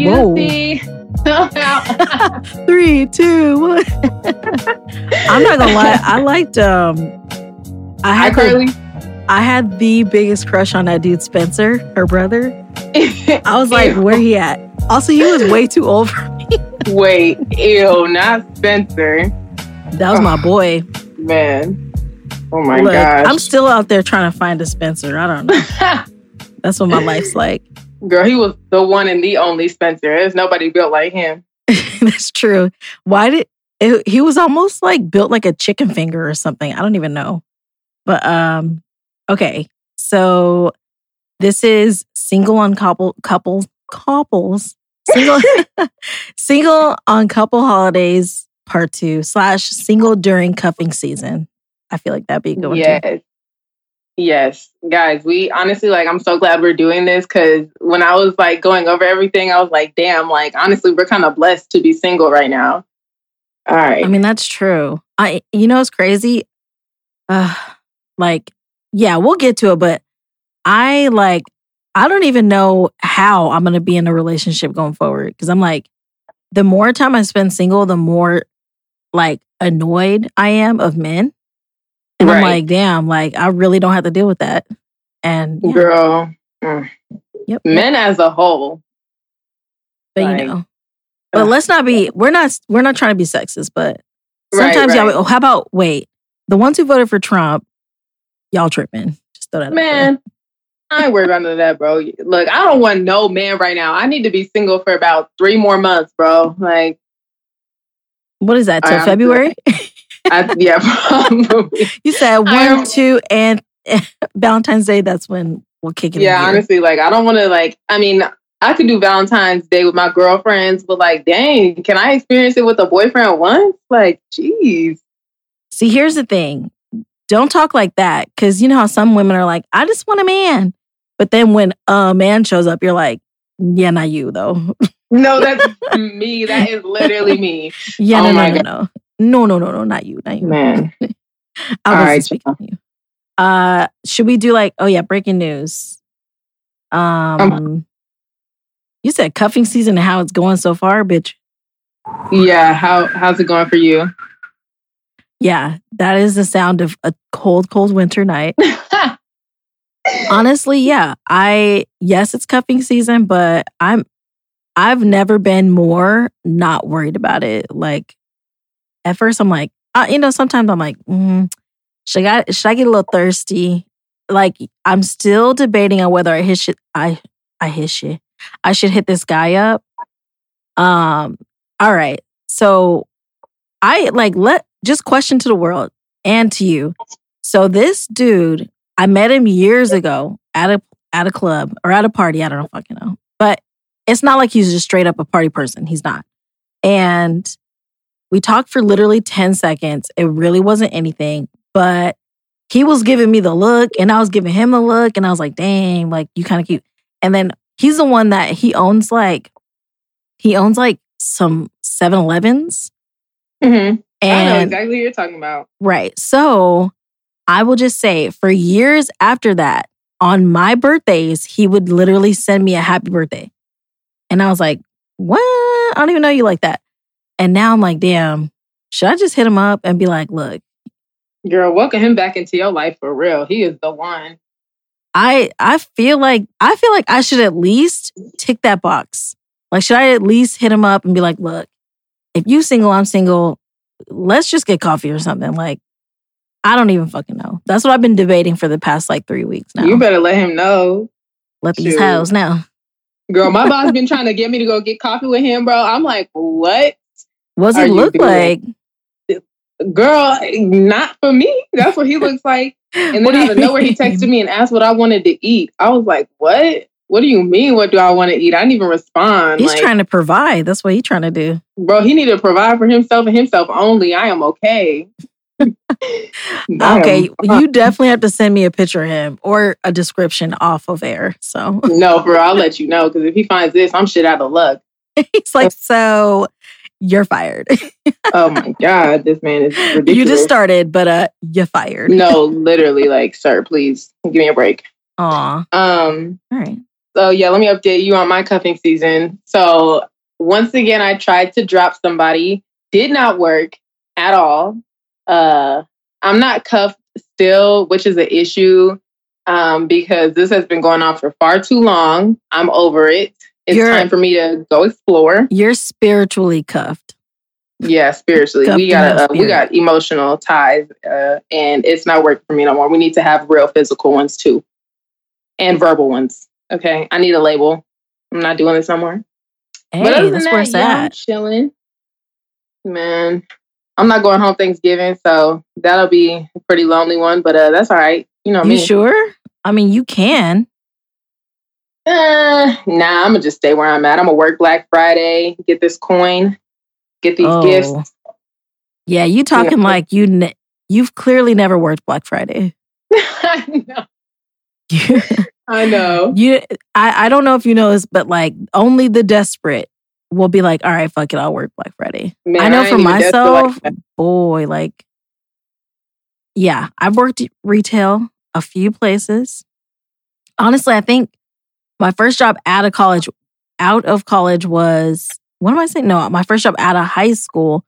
You Whoa. see. Three, two, one. I'm not gonna lie. I liked um I had the, I had the biggest crush on that dude Spencer, her brother. I was like, where he at? Also, he was way too old for me. Wait, ew, not Spencer. That was my boy. Man. Oh my god. I'm still out there trying to find a Spencer. I don't know. That's what my life's like. Girl, he was the one and the only Spencer. There's nobody built like him. That's true. Why did it, he was almost like built like a chicken finger or something? I don't even know. But um, okay. So this is single on couple couple couples single single on couple holidays part two slash single during cuffing season. I feel like that'd be a good one. Yes. Yes. Guys, we honestly like I'm so glad we're doing this because when I was like going over everything, I was like, damn, like honestly, we're kind of blessed to be single right now. All right. I mean, that's true. I, you know, it's crazy. Uh, like, yeah, we'll get to it, but I like, I don't even know how I'm going to be in a relationship going forward. Cause I'm like, the more time I spend single, the more like annoyed I am of men. And I'm like, damn, like, I really don't have to deal with that. And yeah, Girl. mm. yep, Men as a whole. but like, you know, but ugh. let's not be, we're not, we're not trying to be sexist, but Right, sometimes y'all. oh, how about, wait, the ones who voted for Trump, y'all tripping. Just throw that out there. Man, I ain't worried about none of that, bro. Look, I don't want no man right now. I need to be single for about three more months, bro. Like, What is that till am February? I, yeah, probably. you said one, two, and Valentine's Day. That's when we'll kick it. Yeah, honestly, like, I don't want to, like, I mean, I could do Valentine's Day with my girlfriends, but, like, dang, can I experience it with a boyfriend once? Like, jeez. See, here's the thing. Don't talk like that, because you know how some women are like, "I just want a man," but then when a man shows up, you're like, "Yeah, not you though." No, that's me. That is literally me. yeah, Oh no, my no, no, no, no, no, no, no, not you, not you. Man. I wasn't right, speaking to you. Uh, should we do like? Oh yeah, breaking news. Um, you said cuffing season and how it's going so far, bitch. Yeah, how how's it going for you? Yeah, that is the sound of a cold, cold winter night. Honestly, yeah. I yes, it's cuffing season, but I'm I've never been more not worried about it. Like at first, I'm like, you know, sometimes I'm like, mm, should I should I get a little thirsty? Like I'm still debating on whether I hit. I I hit. I should hit this guy up. Um. All right. So I like let just question to the world and to you. So this dude, I met him years ago at a at a club or at a party. I don't know fucking know. But it's not like he's just straight up a party person. He's not. And we talked for literally 10 seconds. It really wasn't anything, but he was giving me the look and I was giving him a look and I was like, dang, like you kind of cute. And then he's the one that he owns like he owns like some 7-Elevens. hmm I know exactly what you're talking about. Right. So I will just say for years after that, on my birthdays, he would literally send me a happy birthday. And I was like, what? I don't even know you like that. And now I'm like, damn, should I just hit him up and be like, look, Girl, welcome him back into your life for real. He is the one. I I feel like I feel like I should at least tick that box. Like, should I at least hit him up and be like, look, if you single, I'm single. Let's just get coffee or something. Like, I don't even fucking know. That's what I've been debating for the past like three weeks now. You better let him know. Let these Shoot. hoes know. Girl, my boss been trying to get me to go get coffee with him, bro. I'm like, what? What's he look like? Girl, not for me. That's what he looks like. And then out of nowhere, he texted me and asked what I wanted to eat. I was like, what? What do you mean? What do I want to eat? I didn't even respond. He's like, trying to provide. That's what he's trying to do. bro, he needed to provide for himself and himself only. I am okay. Okay, you definitely have to send me a picture of him or a description off of air. So no, bro, I'll let you know because if he finds this, I'm shit out of luck. he's like, so you're fired. Oh my god, this man is ridiculous. you just started, but uh, you're fired. no, literally, like, sir, please give me a break. Aw. Um, All right. So yeah, let me update you on my cuffing season. So once again, I tried to drop somebody, did not work at all. Uh, I'm not cuffed still, which is an issue um, because this has been going on for far too long. I'm over it. It's You're- time for me to go explore. You're spiritually cuffed. Yeah, spiritually, Cuffed we got uh, we got emotional ties, uh, and it's not working for me no more. We need to have real physical ones too, and verbal ones. Okay, I need a label. I'm not doing this no more. Hey, but other that's than where that, it's yeah, I'm chilling. Man, I'm not going home Thanksgiving, so that'll be a pretty lonely one. But uh, that's all right. You know You me. sure? I mean, you can. Uh, nah, I'm gonna just stay where I'm at. I'm gonna work Black Friday, get this coin, get these Oh. gifts. Yeah, you talking like you. Ne- you've clearly never worked Black Friday. I know. you, I know. You, I, I don't know if you know this, but like only the desperate will be like, all right, fuck it, I'll work Black Friday. Man, I know ain't for desperate like myself, boy, like, yeah, I've worked retail a few places. Honestly, I think my first job out of college, out of college was what am I saying? No, my first job out of high school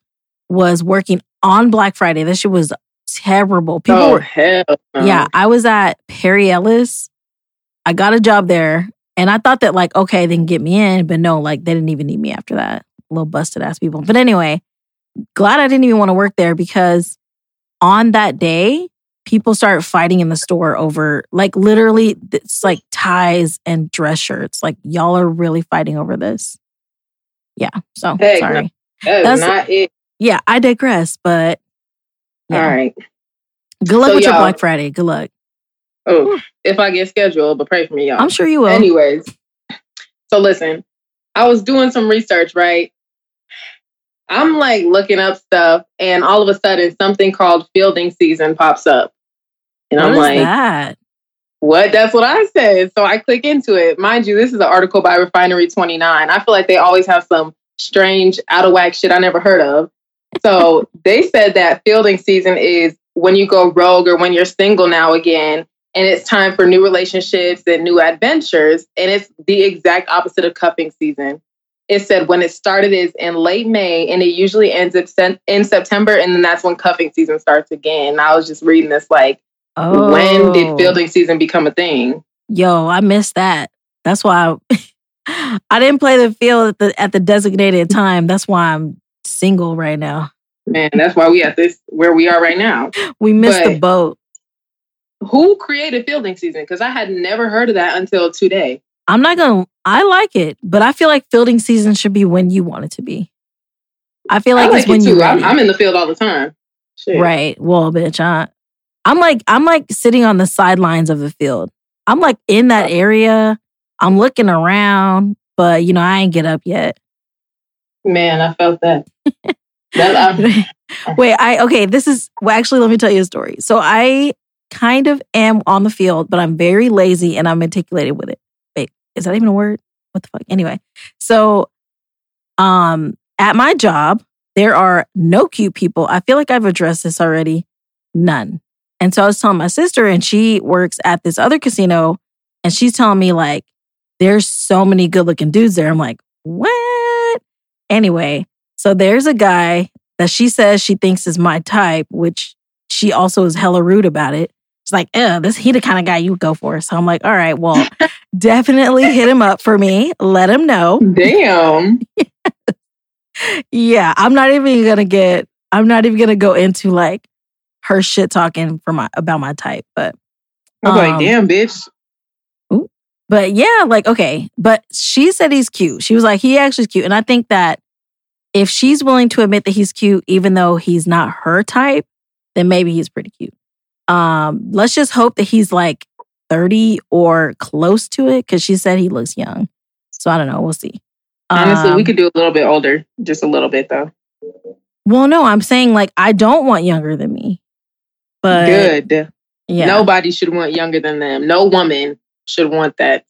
was working on Black Friday. This shit was terrible. People oh were hell, no. yeah, I was at Perry Ellis. I got a job there, and I thought that like, okay, they can get me in, but no, like they didn't even need me after that. Little busted ass people. But anyway, glad I didn't even want to work there because on that day, people start fighting in the store over like literally it's like ties and dress shirts. Like y'all are really fighting over this. Yeah. So no. sorry. That's, That's- not it. Yeah, I digress, but yeah. All right. Good luck So, with your Black Friday. Good luck. Oh, if I get scheduled, but pray for me, y'all. I'm sure you will. Anyways, so listen, I was doing some research, right? I'm like looking up stuff, and all of a sudden, something called fielding season pops up. And What I'm like, that? what? That's what I said. So I click into it. Mind you, this is an article by Refinery 29. I feel like they always have some strange, out of whack shit I never heard of. So they said that fielding season is when you go rogue or when you're single now again, and it's time for new relationships and new adventures. And it's the exact opposite of cuffing season. It said when it started is in late May and it usually ends in September, and then that's when cuffing season starts again. And I was just reading this like, Oh, when did oh. fielding season become a thing? Yo, I missed that. That's why I, I didn't play the field at the at the designated time. That's why I'm single right now. Man, that's why we at this where we are right now. We missed the boat. Who created fielding season? Because I had never heard of that until today. I'm not gonna. I like it, but I feel like fielding season should be when you want it to be. I feel like, I it's like when it you. I'm. I'm in the field all the time. Shit. right. Well, bitch, I, I'm like I'm like sitting on the sidelines of the field. I'm like in that area. I'm looking around, but you know I ain't get up yet. Man, I felt that. that I'm, Wait, I okay. This is well. Actually, let me tell you a story. So I kind of am on the field, but I'm very lazy and I'm meticulous with it. Wait, is that even a word? What the fuck? Anyway, so um, at my job, there are no cute people. I feel like I've addressed this already. None. And so I was telling my sister, and she works at this other casino, and she's telling me like, there's so many good looking dudes there. I'm like, what? Anyway, so there's a guy that she says she thinks is my type, which she also is hella rude about it. She's like, "Uh, this he the kind of guy you would go for." So I'm like, "All right, well, definitely hit him up for me. Let him know." damn. Yeah, I'm not even gonna get. I'm not even gonna go into like her shit talking for my about my type, but I was Um, like, damn, bitch. But yeah, like, okay. But she said he's cute. She was like, he actually is cute. And I think that if she's willing to admit that he's cute, even though he's not her type, then maybe he's pretty cute. Um, let's just hope that he's like 30 or close to it, because she said he looks young. So I don't know. We'll see. Honestly, we Um, could do a little bit older, just a little bit though. Well, no, I'm saying like I don't want younger than me. But Good. yeah, Nobody should want younger than them. No woman should want that.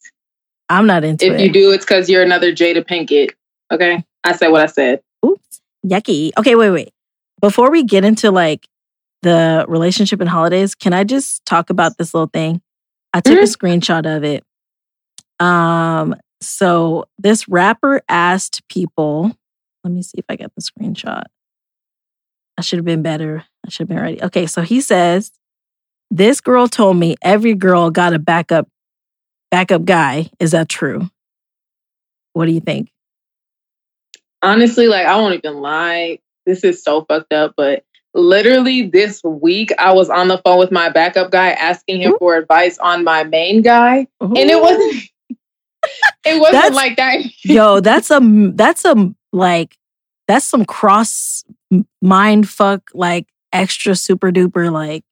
I'm not into If it. If you do, it's because you're another Jada Pinkett. Okay, I said what I said. Oops. Yucky. Okay, wait, wait. Before we get into like the relationship and holidays, can I just talk about this little thing? I took a screenshot of it. Um, so this rapper asked people, let me see if I get the screenshot. I should have been better. I should have been ready. Okay, so he says, This girl told me every girl got a backup backup guy. Is that true? What do you think? Honestly, like I won't even lie. This is so fucked up, but literally this week I was on the phone with my backup guy asking him Ooh. for advice on my main guy. Ooh. And it wasn't it wasn't that's, like that. yo, that's a that's a like that's some cross mind fuck like extra super duper like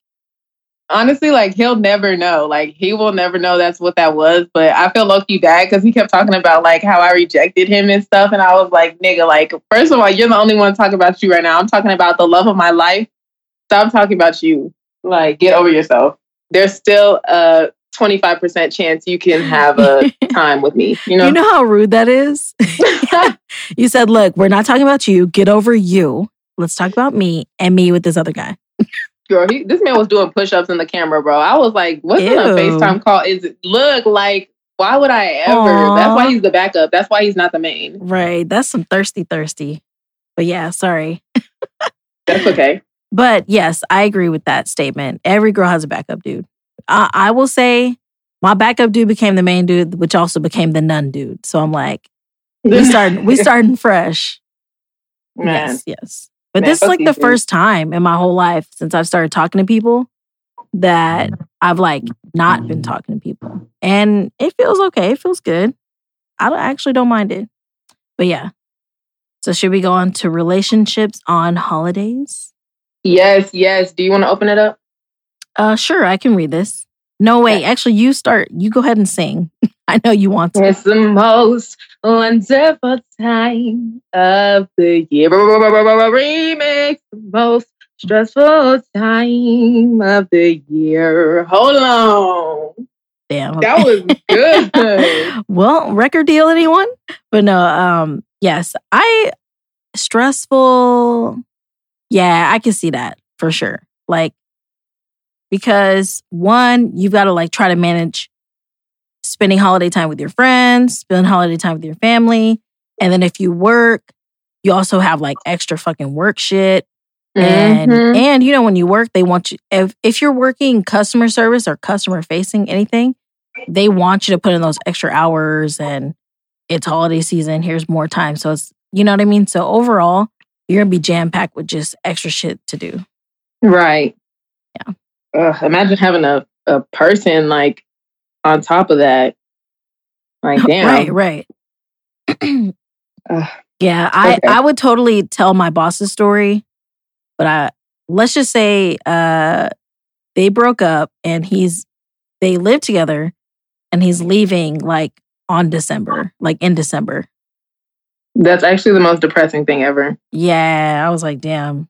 honestly like he'll never know. Like he will never know that's what that was but i feel low-key bad because he kept talking about like how i rejected him and stuff and i was like nigga like first of all you're the only one talking about you right now. I'm talking about the love of my life. Stop talking about you. Like get over yourself. There's still a 25% chance you can have a time with me you know? You know how rude that is? You said look we're not talking about you. Get over you let's talk about me and me with this other guy Girl, he, this man was doing push-ups in the camera, bro. I was like, "What's in a FaceTime call? Is it look like? Why would I ever? Aww. That's why he's the backup. That's why he's not the main. Right. That's some thirsty, thirsty. But yeah, sorry. That's okay. But yes, I agree with that statement. Every girl has a backup dude. I, I will say my backup dude became the main dude, which also became the nun dude. So I'm like, we starting, we starting fresh. Man. Yes, yes. But Man, this is like the first time in my whole life since I've started talking to people that I've like not been talking to people. And it feels okay. It feels good. I don't, actually don't mind it. But yeah. So should we go on to relationships on holidays? Yes, yes. Do you want to open it up? Uh sure, I can read this. No, wait, actually you start. You go ahead and sing. I know you want to. It's the most wonderful time of the year. Remix, the most stressful time of the year. Hold on. Damn. Okay. That was good. well, record deal, anyone? But no, um, yes, I stressful. Yeah, I can see that for sure. Like, because one, you've got to like try to manage spending holiday time with your friends, spending holiday time with your family. And then if you work, you also have like extra fucking work shit. And mm-hmm. and you know when you work, they want you if if you're working customer service or customer facing anything, they want you to put in those extra hours and it's holiday season, here's more time. So it's you know what I mean? So overall, you're gonna be jam packed with just extra shit to do. Right. Ugh, imagine having a, a person like on top of that. Like, damn. Right, right. yeah, I, okay. I would totally tell my boss's story, but I let's just say uh they broke up and he's they live together and he's leaving like on December, like in December. That's actually the most depressing thing ever. Yeah, I was like, damn.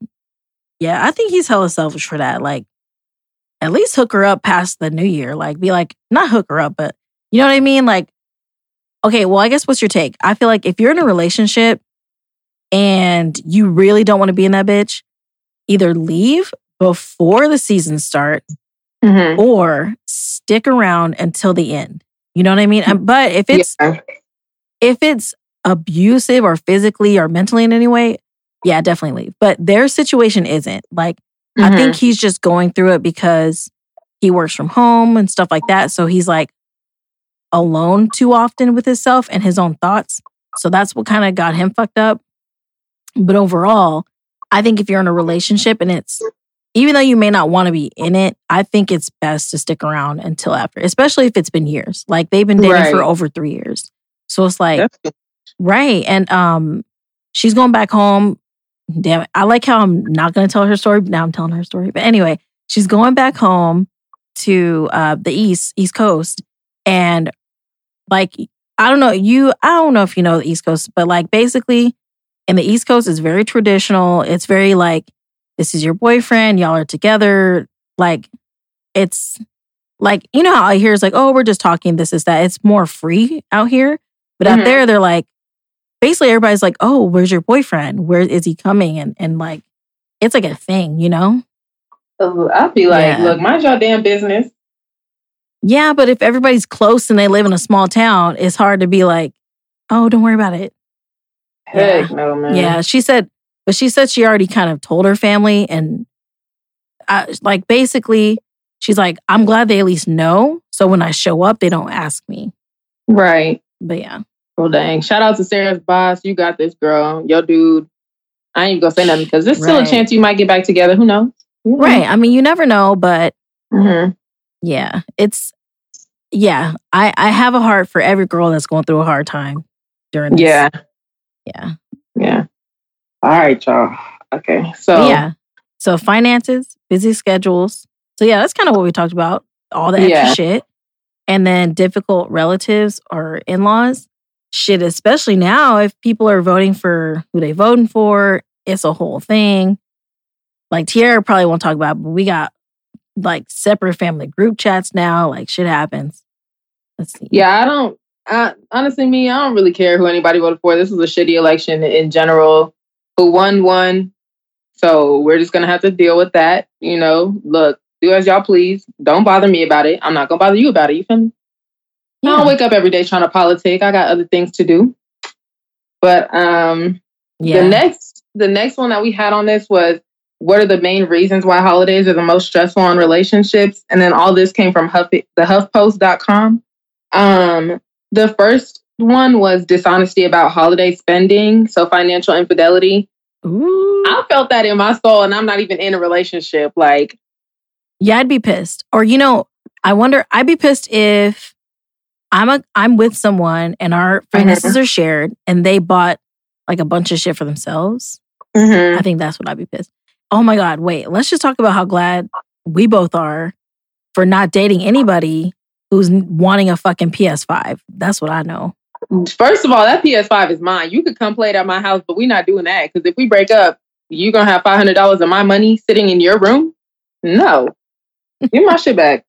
Yeah, I think he's hella selfish for that. Like, at least hook her up past the new year. Like, be like, not hook her up, but you know what I mean? Like, okay, well, I guess what's your take? I feel like if you're in a relationship and you really don't want to be in that bitch, either leave before the season start mm-hmm. or stick around until the end. You know what I mean? But if it's yeah. if it's abusive or physically or mentally in any way, yeah, definitely leave. But their situation isn't. Like Mm-hmm. I think he's just going through it because he works from home and stuff like that. So he's like alone too often with himself and his own thoughts. So that's what kind of got him fucked up. But overall, I think if you're in a relationship and it's even though you may not want to be in it, I think it's best to stick around until after, especially if it's been years. Like they've been dating right. for over three years. So it's like, right. And um, she's going back home damn it. I like how I'm not going to tell her story, but now I'm telling her story. But anyway, she's going back home to uh, the East, East Coast. And like, I don't know, you, I don't know if you know the East Coast, but like basically in the East Coast, it's very traditional. It's very like, this is your boyfriend, y'all are together. Like, it's like, you know how I hear it's like, oh, we're just talking, this is that. It's more free out here. But mm-hmm. out there, they're like, basically everybody's like, "Oh, where's your boyfriend? Where is he coming?" And and like, it's like a thing, you know. Oh, I'll be like, yeah. "Look, mind your damn business." Yeah, but if everybody's close and they live in a small town, it's hard to be like, oh, don't worry about it. Heck no, man. Yeah, she said, but she said she already kind of told her family, and I, like basically, she's like, I'm glad they at least know. So when I show up, they don't ask me. Right. But yeah, Well, dang. Shout out to Sarah's boss. You got this, girl. Yo, dude. I ain't even gonna say nothing because there's still Right. a chance you might get back together. Who knows? right. I mean, you never know, but hmm yeah, it's yeah. I I have a heart for every girl that's going through a hard time during this. Yeah. yeah, Yeah. All right, y'all. Okay. So But yeah. So finances, busy schedules. So yeah, that's kind of what we talked about. All the extra Yeah. shit. And then difficult relatives or in-laws. Shit, especially now if people are voting for who they voting for, it's a whole thing. Like Tierra probably won't talk about, it, but we got like separate family group chats now. Like shit happens. Let's see. Yeah, I don't. I, honestly, me, I don't really care who anybody voted for. This was a shitty election in general. Who won, won. So we're just gonna have to deal with that. You know, look, do as y'all please. Don't bother me about it. I'm not gonna bother you about it. You feel me? I don't wake up every day trying to politic. I got other things to do. But um, yeah. the next, the next one that we had on this was what are the main reasons why holidays are the most stressful on relationships? And then all this came from Huff, the HuffPost.com. Um, the first one was dishonesty about holiday spending, so financial infidelity. Ooh. I felt that in my soul, and I'm not even in a relationship. Like, Yeah, I'd be pissed. Or you know, I wonder. I'd be pissed if I'm a I'm with someone and our finances mm-hmm. are shared, and they bought like a bunch of shit for themselves. Mm-hmm. I think that's what I'd be pissed. Oh my god! Wait, let's just talk about how glad we both are for not dating anybody who's wanting a fucking PS5. That's what I know. first of all, that PS5 is mine. You could come play it at my house, but we're not doing that because if we break up, you're gonna have five hundred dollars of my money sitting in your room. No, give my shit back.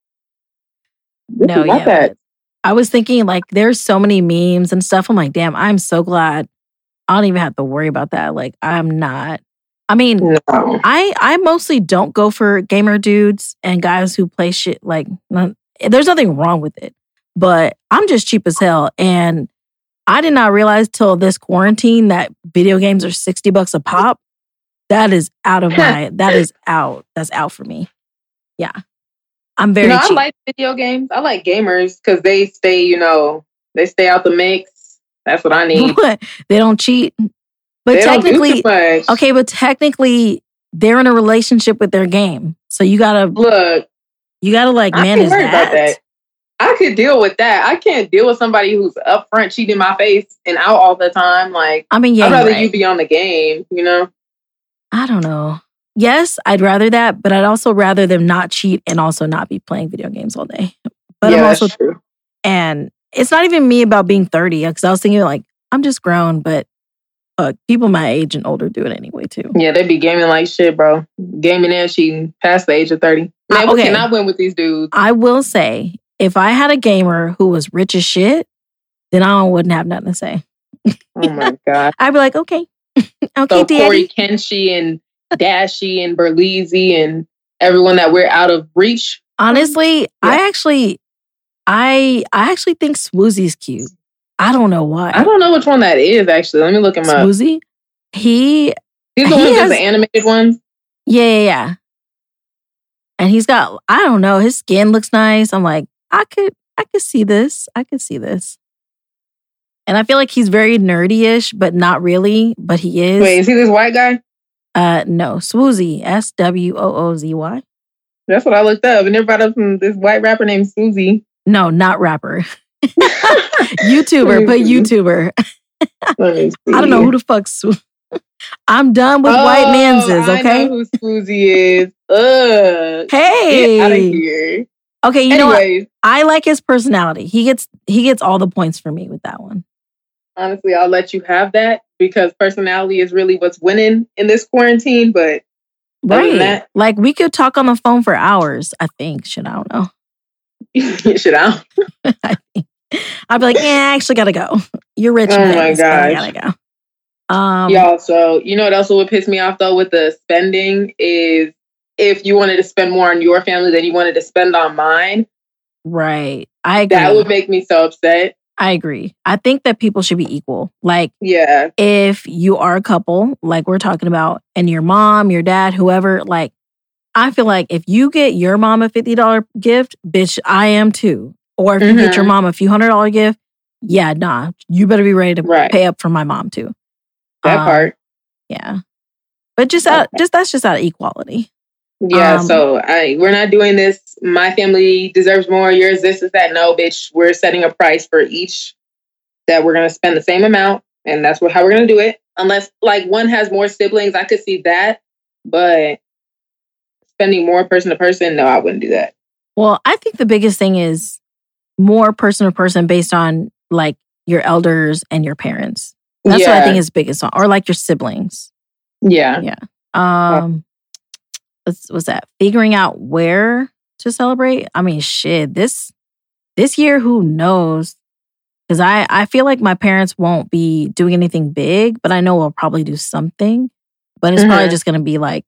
This No, yeah, that. I was thinking like there's so many memes and stuff. I'm like, damn, I'm so glad I don't even have to worry about that. Like, I'm not. I mean, No. I I mostly don't go for gamer dudes and guys who play shit like none- eh, there's nothing wrong with it. But I'm just cheap as hell and I did not realize till this quarantine that video games are 60 bucks a pop. That is out of my that is out. That's out for me. Yeah. I'm very You know, I like video games. I like gamers because they stay, you know, they stay out the mix. That's what I need. they don't cheat. But they do technically much. okay, but technically they're in a relationship with their game. So you gotta Look, you gotta like I manage that. about that. I could deal with that. I can't deal with somebody who's upfront cheating my face and out all the time. Like, I mean, yeah, I'd rather right. you be on the game, you know? I don't know. Yes, I'd rather that, but I'd also rather them not cheat and also not be playing video games all day. But yeah, I'm that's also, true. and it's not even me about being 30 because I was thinking like, I'm just grown, but uh, people my age and older do it anyway too. Yeah, they be gaming like shit, bro. Gaming and cheating past the age of 30. Man, Uh, okay. cannot win with these dudes. I will say, if I had a gamer who was rich as shit, then I wouldn't have nothing to say. Oh my God. I'd be like, okay, okay, so Cory. Kenshin and Dashie and Berleezy and everyone that we're out of reach. Honestly, I actually, I, I actually think Swoozy's cute. I don't know why. I don't know which one that is, actually. Let me look him up. Swoozy, he He's the he one has- the animated ones. Yeah, yeah, yeah. And he's got, I don't know, his skin looks nice. I'm like, I could, I could see this. I could see this. And I feel like he's very nerdy-ish, but not really. But he is. Wait, is he this white guy? Uh, no, Swoozy, S W O O Z Y. That's what I looked up. And everybody else from this white rapper named Susie. No, not rapper. YouTuber, but YouTuber. Let me see. I don't know who the fuck. Swo- I'm done with white Oh, manses. I Okay. know who Swoozy is. Ugh. Hey. Get out of here. Okay, you know what? Anyways, I like his personality. He gets he gets all the points for me with that one. honestly, I'll let you have that because personality is really what's winning in this quarantine. But Right. that- Like we could talk on the phone for hours, I think. Should I don't know. shit out. I think. I'd be like, yeah, I actually gotta go. You're rich. Oh in my I gotta go. Um Y'all, so you know what also would piss me off though with the spending is if you wanted to spend more on your family than you wanted to spend on mine. Right. I agree. That would make me so upset. I agree. I think that people should be equal. Like, Yeah. if you are a couple, like we're talking about, and your mom, your dad, whoever, like, I feel like if you get your mom a $50 gift, bitch, I am too. Or if you get your Mhm. mom a few hundred dollar gift, yeah, nah, you better be ready to Right. pay up for my mom too. That Um, part. Yeah. But just out, just that's just out of equality. Yeah, Um, so I we're not doing this. My family deserves more. Yours, this is that. No, bitch. We're setting a price for each that we're gonna spend the same amount, and that's what, how we're gonna do it. Unless like one has more siblings, I could see that, but spending more person to person, no, I wouldn't do that. Well, I think the biggest thing is more person to person based on like your elders and your parents. That's what I think is biggest on, or like your siblings. Yeah, Yeah. Um, what's was that? Figuring out where to celebrate. I mean, shit. This this year, who knows? Because I I feel like my parents won't be doing anything big, but I know we'll probably do something. But it's probably Mhm. just gonna be like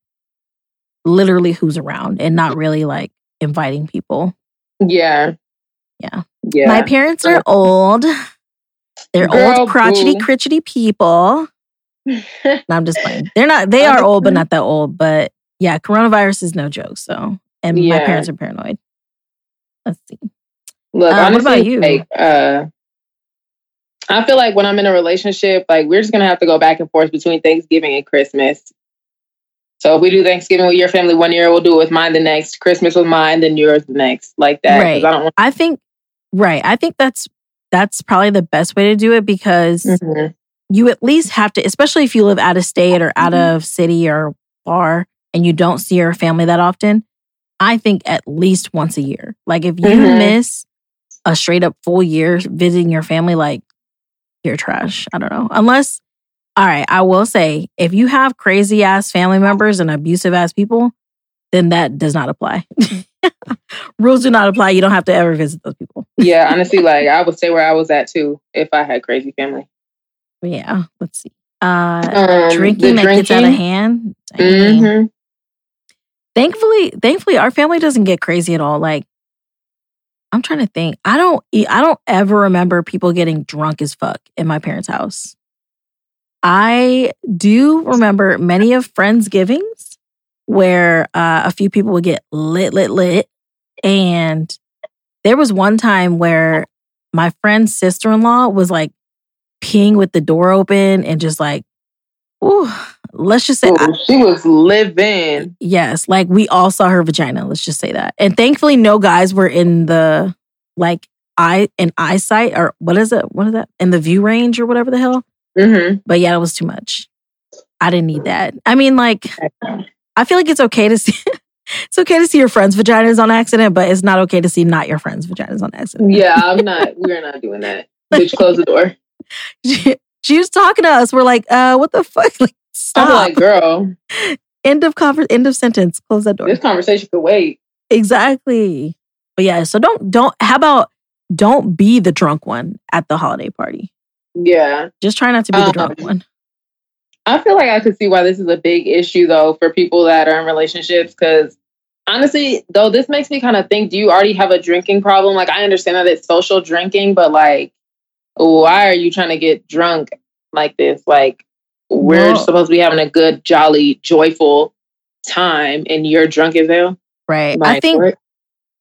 literally who's around and not really like inviting people. yeah, Yeah. yeah. My parents are old. They're Girl, old, crotchety, boo. critchety people. No, I'm just playing. They're not. They are old, but not that old. But yeah, coronavirus is no joke. So, and my parents are paranoid. Let's see. Look, Uh, what about you? like, uh, I feel like when I'm in a relationship, like we're just gonna have to go back and forth between Thanksgiving and Christmas. So if we do Thanksgiving with your family one year, we'll do it with mine the next. Christmas with mine, then yours the next, like that. Right. I don't want. I think. Right. I think that's that's probably the best way to do it because Mhm. you at least have to, especially if you live out of state or out Mm-hmm. of city or far, and you don't see your family that often. I think at least once a year. Like if you Mhm. miss a straight up full year visiting your family, like you're trash. I don't know. Unless, all right, I will say if you have crazy ass family members and abusive ass people, then that does not apply. Rules do not apply. You don't have to ever visit those people. Yeah, honestly, like I would say where I was at too if I had crazy family. Yeah, let's see. Uh, Um, drinking that gets out of hand. Dang. Thankfully, thankfully, our family doesn't get crazy at all. Like, I'm trying to think. I don't. I don't ever remember people getting drunk as fuck in my parents' house. I do remember many of friendsgivings where uh, a few people would get lit, lit, lit, and there was one time where my friend's sister in law was like peeing with the door open and just like, ooh, let's just say I- she was living. Yes, like we all saw her vagina. Let's just say that. And thankfully, no guys were in the like eye in eyesight or what is it? What is that? In the view range or whatever the hell. hmm But yeah, it was too much. I didn't need that. I mean, like, I feel like it's okay to see. it's okay to see your friend's vaginas on accident, but it's not okay to see not your friend's vaginas on accident. Yeah, I'm not. We're not doing that. Bitch, close the door. She, was talking to us. We're like, uh, what the fuck? Like, stop. I'm like, girl, end of conver- End of sentence. Close that door. this conversation could wait. Exactly. But yeah, so don't don't how about don't be the drunk one at the holiday party. Yeah. Just try not to be the drunk Um, one. I feel like I could see why this is a big issue though for people that are in relationships because honestly, though this makes me kind of think, do you already have a drinking problem? Like I understand that it's social drinking, but like why are you trying to get drunk like this? Like we're supposed to be having a good, jolly, joyful time and you're drunk as hell. Right. I think what?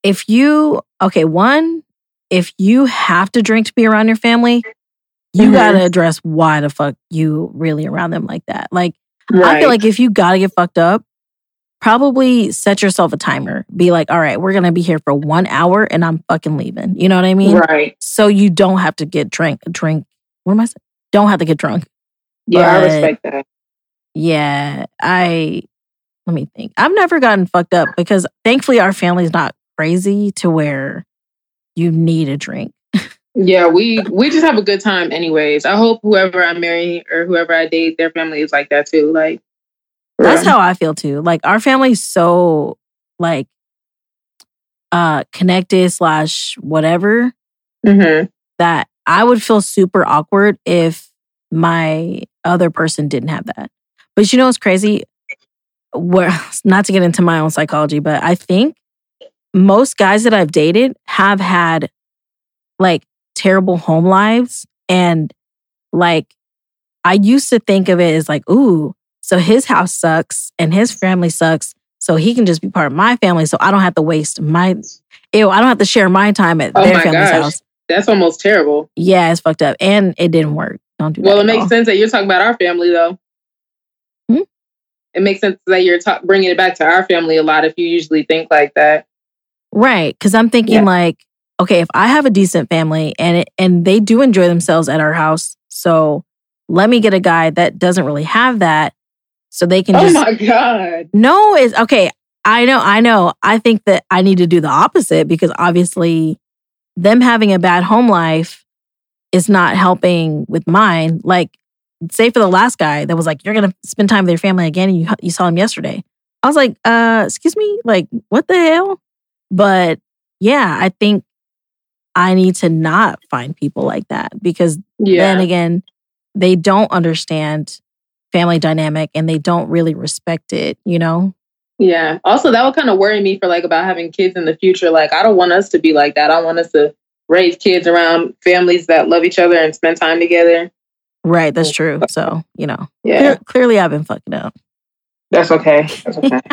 if you okay, one, if you have to drink to be around your family, you Mhm. gotta address why the fuck you really around them like that. Like I feel like if you gotta get fucked up, probably set yourself a timer. Be like, all right, we're gonna be here for one hour and I'm fucking leaving. You know what I mean? right. So you don't have to get drink drink. What am I saying? Don't have to get drunk. Yeah, I respect that. Yeah, I let me think. I've never gotten fucked up because thankfully our family's not crazy to where you need a drink. Yeah, we we just have a good time anyways. I hope whoever I marry or whoever I date, their family is like that too. Like That's how I feel too. Like our family's so like uh connected slash whatever hmm that I would feel super awkward if my other person didn't have that. But you know what's crazy? Where not to get into my own psychology, but I think most guys that I've dated have had like terrible home lives. And like, I used to think of it as like, ooh, so his house sucks and his family sucks. So he can just be part of my family. So I don't have to waste my, ew, I don't have to share my time at Oh their family's gosh. house. That's almost terrible. Yeah, it's fucked up. And it didn't work. Don't do that. Well, it makes all. sense that you're talking about our family, though. Hmm? It makes sense that you're ta- bringing it back to our family a lot if you usually think like that. Right. Cause I'm thinking Yeah. like, okay, if I have a decent family and it, and they do enjoy themselves at our house, so let me get a guy that doesn't really have that so they can just, Oh my God. No, it's okay. I know, I know. I think that I need to do the opposite because obviously them having a bad home life is not helping with mine. Like, say for the last guy that was like, You're gonna spend time with your family again and you you saw him yesterday. I was like, uh, excuse me, like, what the hell? But yeah, I think I need to not find people like that because Yeah. then again, they don't understand family dynamic and they don't really respect it, you know? Yeah. Also, that would kind of worry me for like about having kids in the future. Like, I don't want us to be like that. I want us to raise kids around families that love each other and spend time together. Right, that's true. So, you know, Yeah. clear- clearly I've been fucking up. That's okay. That's okay.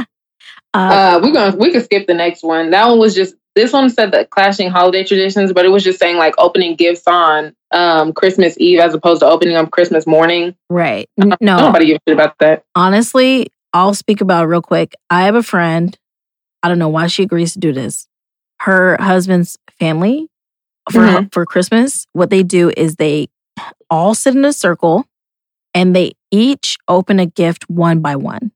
Uh, uh, we're gonna we could skip the next one. That one was just this one said the clashing holiday traditions, but it was just saying like opening gifts on um Christmas Eve as opposed to opening on Christmas morning. right. No, Nobody gives a shit about that. honestly, I'll speak about it real quick. I have a friend. I don't know why she agrees to do this. Her husband's family for Mhm. for Christmas, what they do is they all sit in a circle and they each open a gift one by one.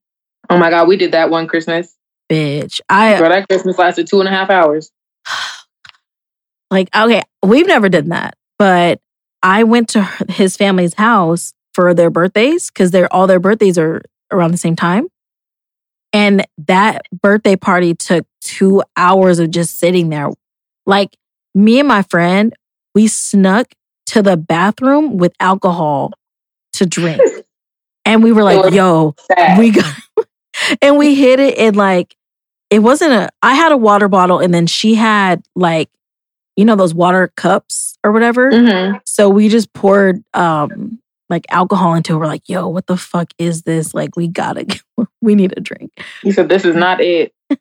Oh my god, we did that one Christmas. Bitch, I Bro, that Christmas lasted two and a half hours. like okay, we've never done that, but I went to his family's house for their birthdays because they're all their birthdays are around the same time. And that birthday party took two hours of just sitting there. Like me and my friend, we snuck to the bathroom with alcohol to drink. And we were like, yo, Sad. we got and we hit it in like it wasn't a I had a water bottle and then she had like you know those water cups or whatever. Mhm. So we just poured um like alcohol into it. We're like, yo, what the fuck is this? Like we gotta we need a drink. You said this is not it.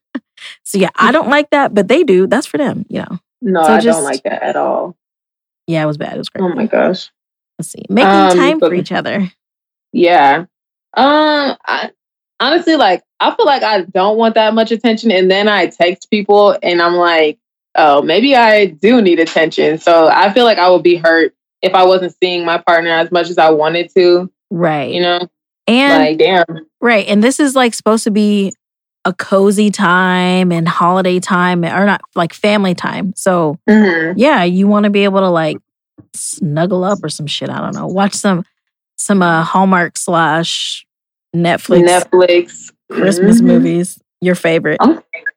So yeah, I don't like that, but they do. That's for them, you know. No, So I just- don't like that at all. Yeah, it was bad. It was great. Oh my gosh. Let's see. Making Um, time for each other. Yeah. Um I honestly like I feel like I don't want that much attention and then I text people and I'm like, "Oh, maybe I do need attention." So I feel like I would be hurt if I wasn't seeing my partner as much as I wanted to, Right. you know? and like, damn. Right. And this is like supposed to be a cozy time and holiday time or not like family time. So Mhm. yeah, you want to be able to like snuggle up or some shit. I don't know. Watch some some uh Hallmark slash Netflix Netflix Christmas Mhm. movies. Your favorite.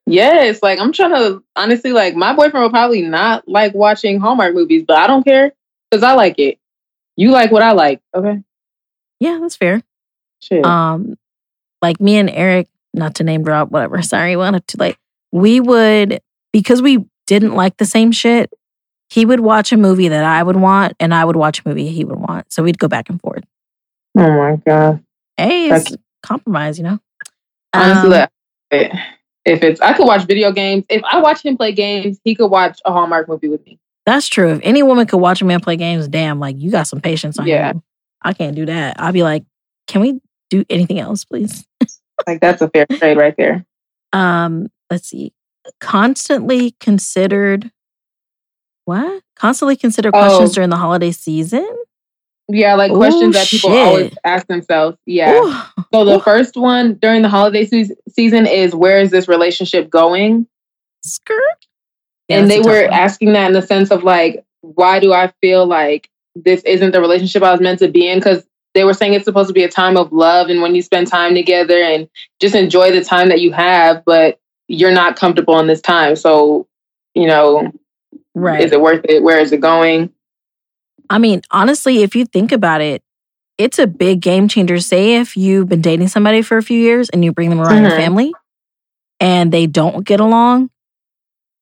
Yes, like I'm trying to honestly like my boyfriend will probably not like watching Hallmark movies, but I don't care cuz I like it. You like what I like. Okay? Yeah, that's fair. Shit. Um like me and Eric, not to name drop, whatever. Sorry, wanted to like we would because we didn't like the same shit. He would watch a movie that I would want, and I would watch a movie he would want. So we'd go back and forth. oh my god. Hey, That's- it's compromise, you know. Honestly, Um, if it's I could watch video games. If I watch him play games, he could watch a Hallmark movie with me. that's true. If any woman could watch a man play games, damn, like you got some patience on Yeah. you. I can't do that. I'd be like, can we do anything else, please? Like that's a fair trade right there. Um, let's see. Constantly considered what? Constantly consider questions Oh. during the holiday season? Yeah, like Ooh, questions that people shit. always ask themselves. Yeah. Ooh. So the Ooh. first one during the holiday se- season is where is this relationship going? Skirt. Yeah, and they were one. asking that in the sense of like, why do I feel like this isn't the relationship I was meant to be in? Because they were saying it's supposed to be a time of love and when you spend time together and just enjoy the time that you have, but you're not comfortable in this time. So, you know, right. is it worth it? Where is it going? I mean, honestly, if you think about it, it's a big game changer. Say if you've been dating somebody for a few years and you bring them around your Mhm. family and they don't get along,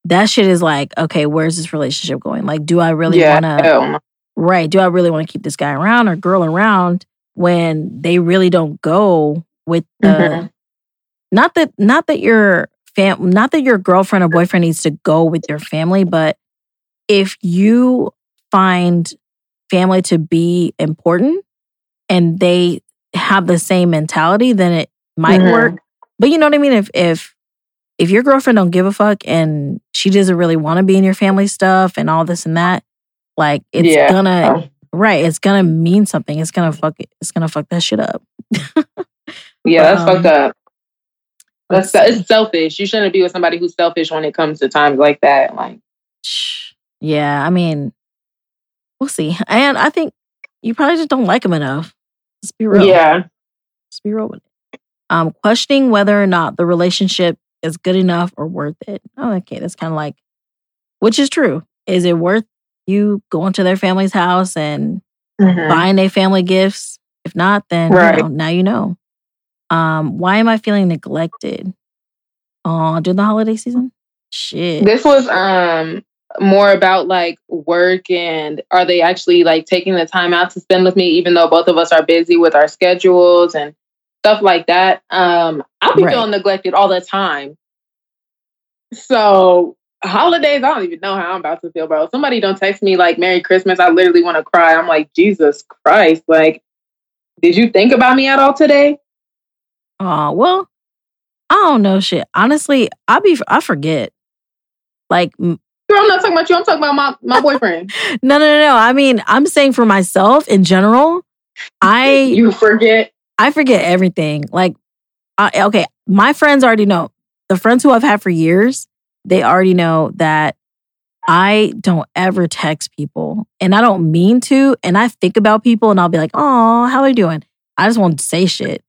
that shit is like, okay, where's this relationship going? Like, do I really yeah, want to? Right. Do I really want to keep this guy around or girl around when they really don't go with the Mhm. not that not that your fam not that your girlfriend or boyfriend needs to go with your family, but if you find family to be important and they have the same mentality, then it might Mhm. work. But you know what I mean? If if if your girlfriend don't give a fuck and she doesn't really want to be in your family stuff and all this and that, like it's Yeah. gonna right, it's gonna mean something. It's gonna fuck it. It's gonna fuck that shit up. Yeah, that's Um, fucked up. That's it's selfish. You shouldn't be with somebody who's selfish when it comes to times like that. Like, Yeah, I mean, we'll see. And I think you probably just don't like him enough. Let's be real. yeah, Let's be real with it. Um, questioning whether or not the relationship is good enough or worth it. Oh, okay, that's kind of like, which is true. Is it worth you going to their family's house and Mhm. buying their family gifts? If not, then you know, now you know. Um, why am I feeling neglected? Oh, during the holiday season? Shit. this was um more about like work and are they actually like taking the time out to spend with me, even though both of us are busy with our schedules and stuff like that. Um, I'll be Right. feeling neglected all the time. So holidays, I don't even know how I'm about to feel, bro. Somebody don't text me like Merry Christmas. I literally want to cry. I'm like, Jesus Christ. Like, did you think about me at all today? Oh, well, I don't know shit. Honestly, I be I forget. Like Girl, I'm not talking about you. I'm talking about my, my boyfriend. no, no, no, no. I mean, I'm saying for myself in general, I you forget. I forget everything. Like, I, okay, my friends already know. The friends who I've had for years, they already know that I don't ever text people, and I don't mean to. And I think about people, and I'll be like, "Oh, how they doing?" I just want to say shit,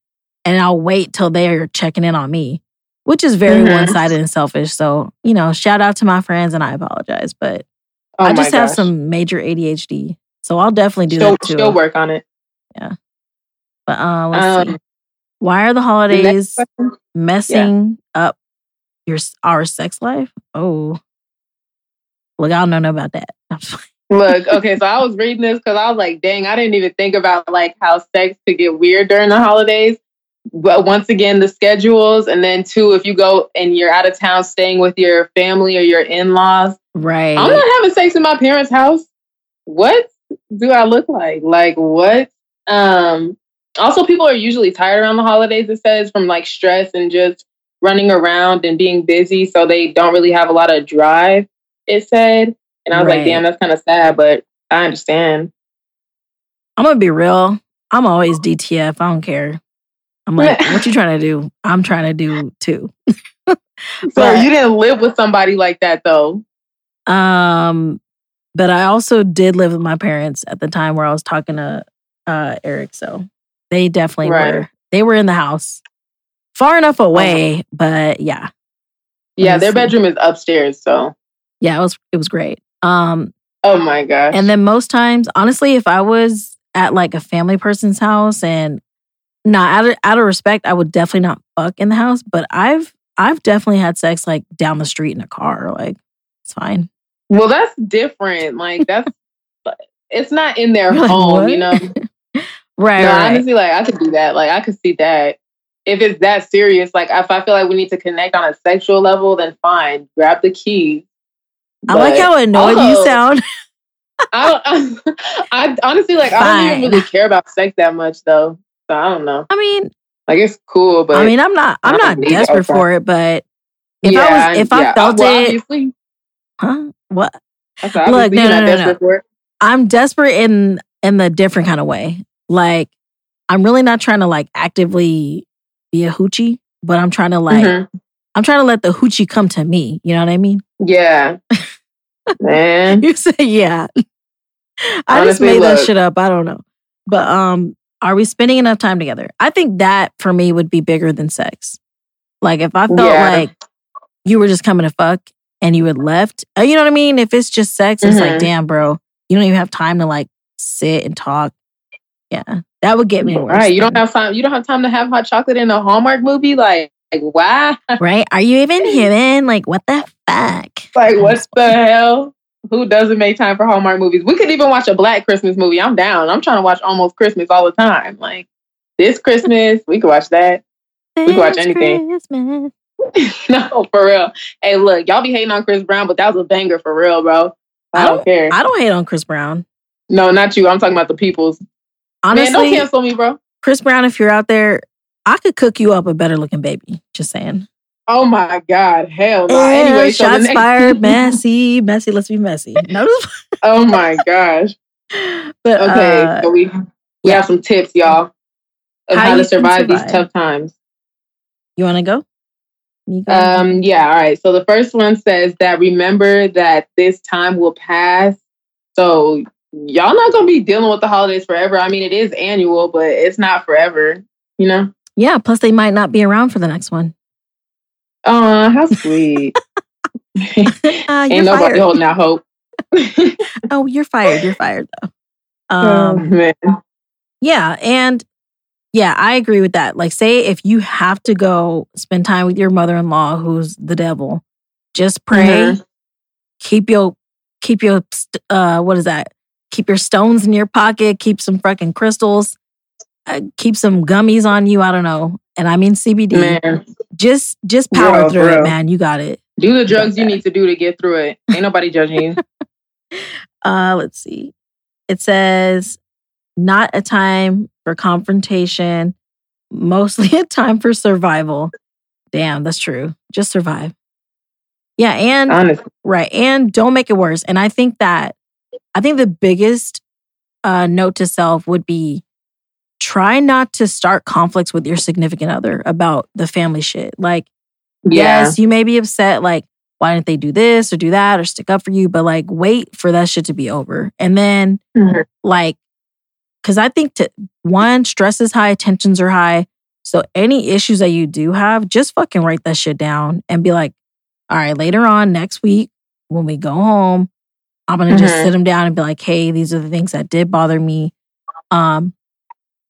and I'll wait till they're checking in on me, which is very Mhm. one sided and selfish. So, you know, shout out to my friends, and I apologize, but Oh I just have gosh. some major ADHD, so I'll definitely do She'll, that too. she'll work on it. Yeah. But uh, let's see. Um, Why are the the holidays question? messing up your our sex life? Oh, look, I don't know about that. I'm just like, Look, okay, so I was reading this because I was like, dang, I didn't even think about like how sex could get weird during the holidays. But once again, the schedules, and then two, if you go and you're out of town staying with your family or your in-laws, right. I'm not having sex in my parents' house. What do I look like? Like what? Um also people are usually tired around the holidays, it says, from like stress and just running around and being busy. So they don't really have a lot of drive, it said. And I was Right. like, damn, that's kind of sad, but I understand. I'm gonna be real. I'm always DTF. I don't care. I'm like, what you trying to do? I'm trying to do too. So But- you didn't live with somebody like that though. Um, but I also did live with my parents at the time where I was talking to uh Eric. So they definitely Right. were. They were in the house, far enough away, but yeah, Yeah, their see. bedroom is upstairs, so yeah, it was it was great. Um, oh my gosh. and then most times, honestly, if I was at like a family person's house and not out of out of respect, I would definitely not fuck in the house. But I've I've definitely had sex like down the street in a car. Like it's fine. well, that's different. Like that's it's not in their You're like, home, you know. Right, no, right. honestly, like I could do that. Like I could see that. If it's that serious, like if I feel like we need to connect on a sexual level, then fine, grab the keys. I like But how annoyed you oh. sound. I, don't, I honestly like I don't even really care about sex that much though. So I don't know. I mean, Like it's cool, but I mean, I'm not I'm not desperate for it, but if I was if I felt well, it, obviously, huh? What? Look, no, no, no, no. desperate for it. I'm desperate in in the different kind of way. Like I'm really not trying to like actively be a hoochie, but I'm trying to like Mhm. I'm trying to let the hoochie come to me. You know what I mean? Yeah, man. You say yeah. I just Honestly, made that shit up. I don't know. But um are we spending enough time together? I think that for me would be bigger than sex. Like if I felt Yeah. like you were just coming to fuck and you had left, uh, you know what I mean? If it's just sex, it's like, Mhm. damn, bro, you don't even have time to like sit and talk. Yeah, that would get me worse. Right, you don't have time. You don't have time to have hot chocolate in a Hallmark movie. Like, why? Right? Are you even human? Like, what the fuck? Like, what the hell? Who doesn't make time for Hallmark movies? We could even watch a Black Christmas movie. I'm down. I'm trying to watch almost Christmas all the time. Like this Christmas, we could watch that. We could watch anything. Christmas. no, for real. Hey, look, y'all be hating on Chris Brown, but that was a banger for real, bro. I, I don't, care. I don't hate on Chris Brown. no, not you. I'm talking about the people's. Man, don't cancel me, bro. Chris Brown, if you're out there, I could cook you up a better looking baby. Just saying. Oh my God, hell no. Anyway, so shots next- fired, messy, messy. Let's be messy. No, oh my gosh. but Okay, uh, so we we yeah. have some tips, y'all, of How how, to can survive, these tough times. you want to go? Me go? Um, yeah, all right. So the first one says that remember that this time will pass. So y'all not gonna be dealing with the holidays forever. I mean, it is annual, but it's not forever. You know? yeah. Plus, they might not be around for the next one. Oh, how sweet. Uh, you're Ain't nobody fired. holding out hope. Oh, you're fired. You're fired though. oh Um, man. yeah, and yeah, I agree with that. Like, say if you have to go spend time with your mother-in-law, who's the devil, just pray. Mhm. Keep your keep your uh what is that? Keep your stones in your pocket. Keep some fucking crystals. Uh, keep some gummies on you. I don't know, and I mean CBD. Man, Just just power Bro, through it, man. You got it. do the drugs you need to do to get through it. Ain't nobody judging you. Uh, let's see. It says not a time for confrontation, mostly a time for survival. Damn, that's true. Just survive. Yeah, and Honestly. right, and don't make it worse. And I think that I think the biggest uh, note to self would be try not to start conflicts with your significant other about the family shit. Like Yeah. yes, you may be upset, like, why didn't they do this or do that or stick up for you? But like, wait for that shit to be over. And then, Mhm. like, because I think to one, stress is high, tensions are high. So any issues that you do have, just fucking write that shit down and be like, all right, later on next week, when we go home, I'm gonna just Mhm. sit them down and be like, hey, these are the things that did bother me. Um,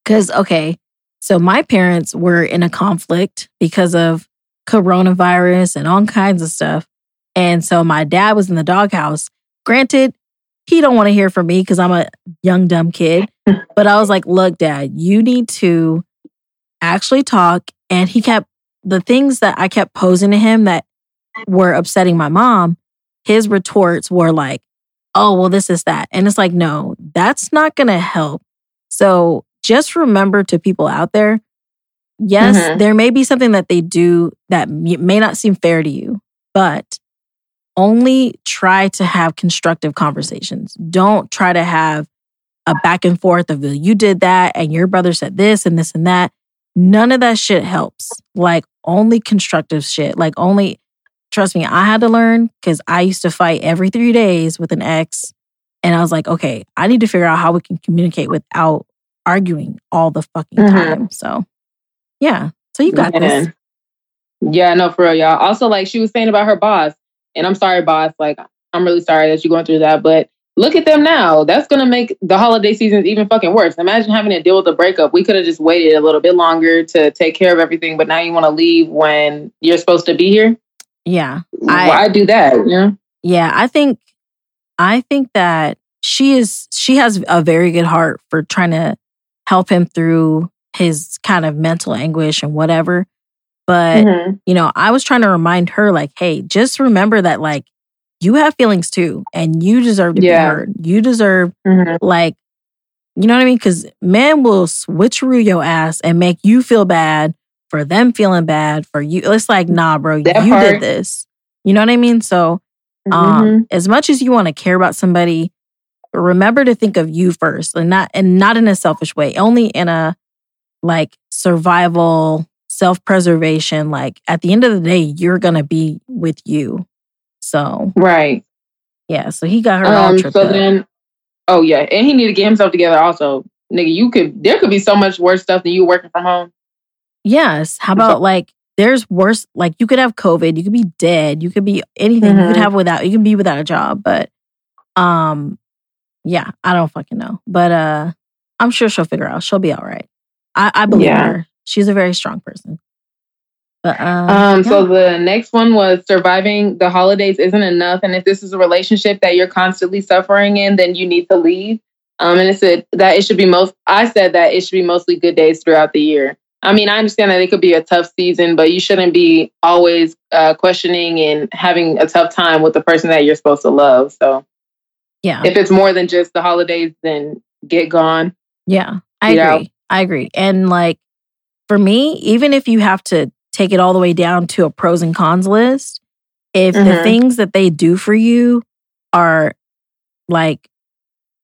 because okay, so my parents were in a conflict because of coronavirus and all kinds of stuff. And so my dad was in the doghouse. Granted, he don't want to hear from me because I'm a young dumb kid. but I was like, look, dad, you need to actually talk. And he kept the things that I kept posing to him that were upsetting my mom, his retorts were like, oh, well, this is that. And it's like, no, that's not gonna help. So just remember to people out there, yes, Mhm. there may be something that they do that may not seem fair to you, but only try to have constructive conversations. Don't try to have a back and forth of you did that and your brother said this and this and that. None of that shit helps. Like only constructive shit. Like only trust me, I had to learn because I used to fight every three days with an ex. And I was like, okay, I need to figure out how we can communicate without arguing all the fucking Mhm. time. So yeah. So you got this. Man. Yeah, no, for real, y'all. Also, like she was saying about her boss, and I'm sorry, boss. Like, I'm really sorry that you're going through that, but look at them now. That's gonna make the holiday seasons even fucking worse. Imagine having to deal with a breakup. We could have just waited a little bit longer to take care of everything, but now you want to leave when you're supposed to be here. Yeah. I- Why do that? You know? Yeah, I think I think that she is she has a very good heart for trying to help him through his kind of mental anguish and whatever. But, Mhm. you know, I was trying to remind her like, hey, just remember that like you have feelings too and you deserve to Yeah. be heard. You deserve Mhm. like you know what I mean? Cuz men will switcheroo your ass and make you feel bad for them feeling bad for you. It's like, nah, bro, That you part. did this. You know what I mean? So um, Mhm. as much as you want to care about somebody, remember to think of you first and not and not in a selfish way, only in a like survival, self-preservation. Like at the end of the day, you're gonna be with you. So Right. yeah, so he got her all Um. tripped So up. then, oh yeah, and he need to get himself together. Also, nigga, you could. There could be so much worse stuff than you working from home. yes. How about like there's worse like you could have COVID, you could be dead, you could be anything. You could Mhm. have without you can be without a job, but um yeah, I don't fucking know. But uh I'm sure she'll figure out. She'll be all right. I, I believe Yeah. her. She's a very strong person. But um, Um, yeah. so the next one was surviving the holidays isn't enough. And if this is a relationship that you're constantly suffering in, then you need to leave. Um, and it said that it should be most, I said that it should be mostly good days throughout the year. I mean, I understand that it could be a tough season, but you shouldn't be always uh, questioning and having a tough time with the person that you're supposed to love. So yeah, if it's more than just the holidays, then get gone. yeah, I agree. I agree. And like for me, even if you have to take it all the way down to a pros and cons list, if the Mhm. things that they do for you are like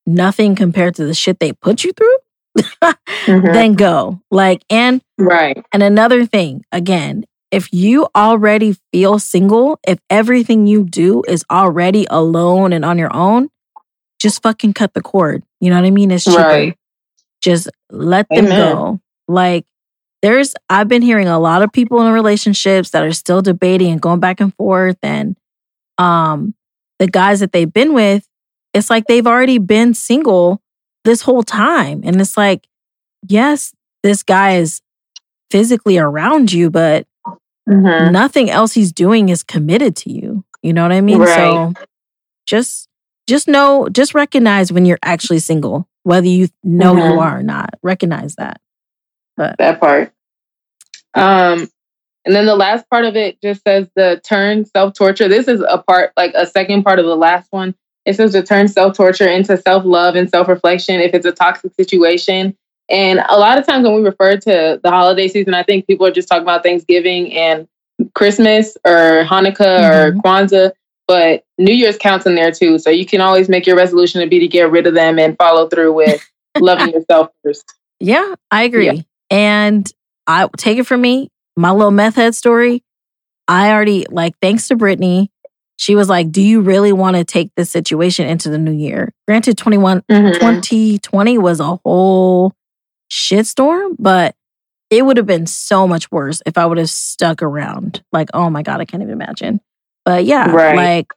nothing compared to the shit they put you through, Mhm. then go. Like, and Right. And another thing, again, if you already feel single, if everything you do is already alone and on your own, just fucking cut the cord. You know what I mean? It's cheaper. Right. Just let them Amen. go. Like, there's, I've been hearing a lot of people in relationships that are still debating and going back and forth. And um, the guys that they've been with, it's like they've already been single this whole time. And it's like, yes, this guy is physically around you, but Mhm. nothing else he's doing is committed to you. You know what I mean? So just just know, just recognize when you're actually single, whether you know Mhm. you are or not. Recognize that. But that part. Um, and then the last part of it just says the turn self torture. This is a part, like a second part of the last one. It says to turn self torture into self love and self reflection if it's a toxic situation. And a lot of times when we refer to the holiday season, I think people are just talking about Thanksgiving and Christmas or Hanukkah or Kwanzaa, but New Year's counts in there too. So you can always make your resolution to be to get rid of them and follow through with loving yourself first. yeah, I agree. Yeah. And I take it from me, my little meth head story. I already like thanks to Brittany. She was like, Do you really want to take this situation into the new year? Granted, 21 Mhm. 2020 was a whole shitstorm, but it would have been so much worse if I would have stuck around. Like, oh my God, I can't even imagine. But yeah, Right. like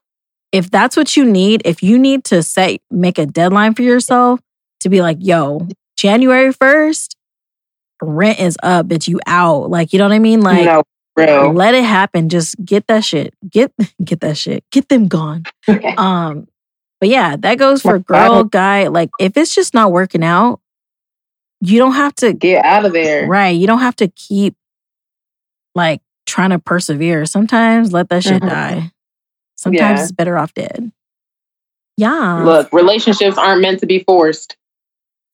if that's what you need, if you need to set make a deadline for yourself to be like, yo, January 1st, rent is up, bitch, you out. Like, you know what I mean? Like no, let it happen. Just get that shit. Get get that shit. Get them gone. Um, but yeah, that goes for girl, guy. Like if it's just not working out, you don't have to Get out of there. right. You don't have to keep like trying to persevere. Sometimes let that shit Mhm. die. Sometimes Yeah. it's better off dead. Yeah, Look, relationships aren't meant to be forced.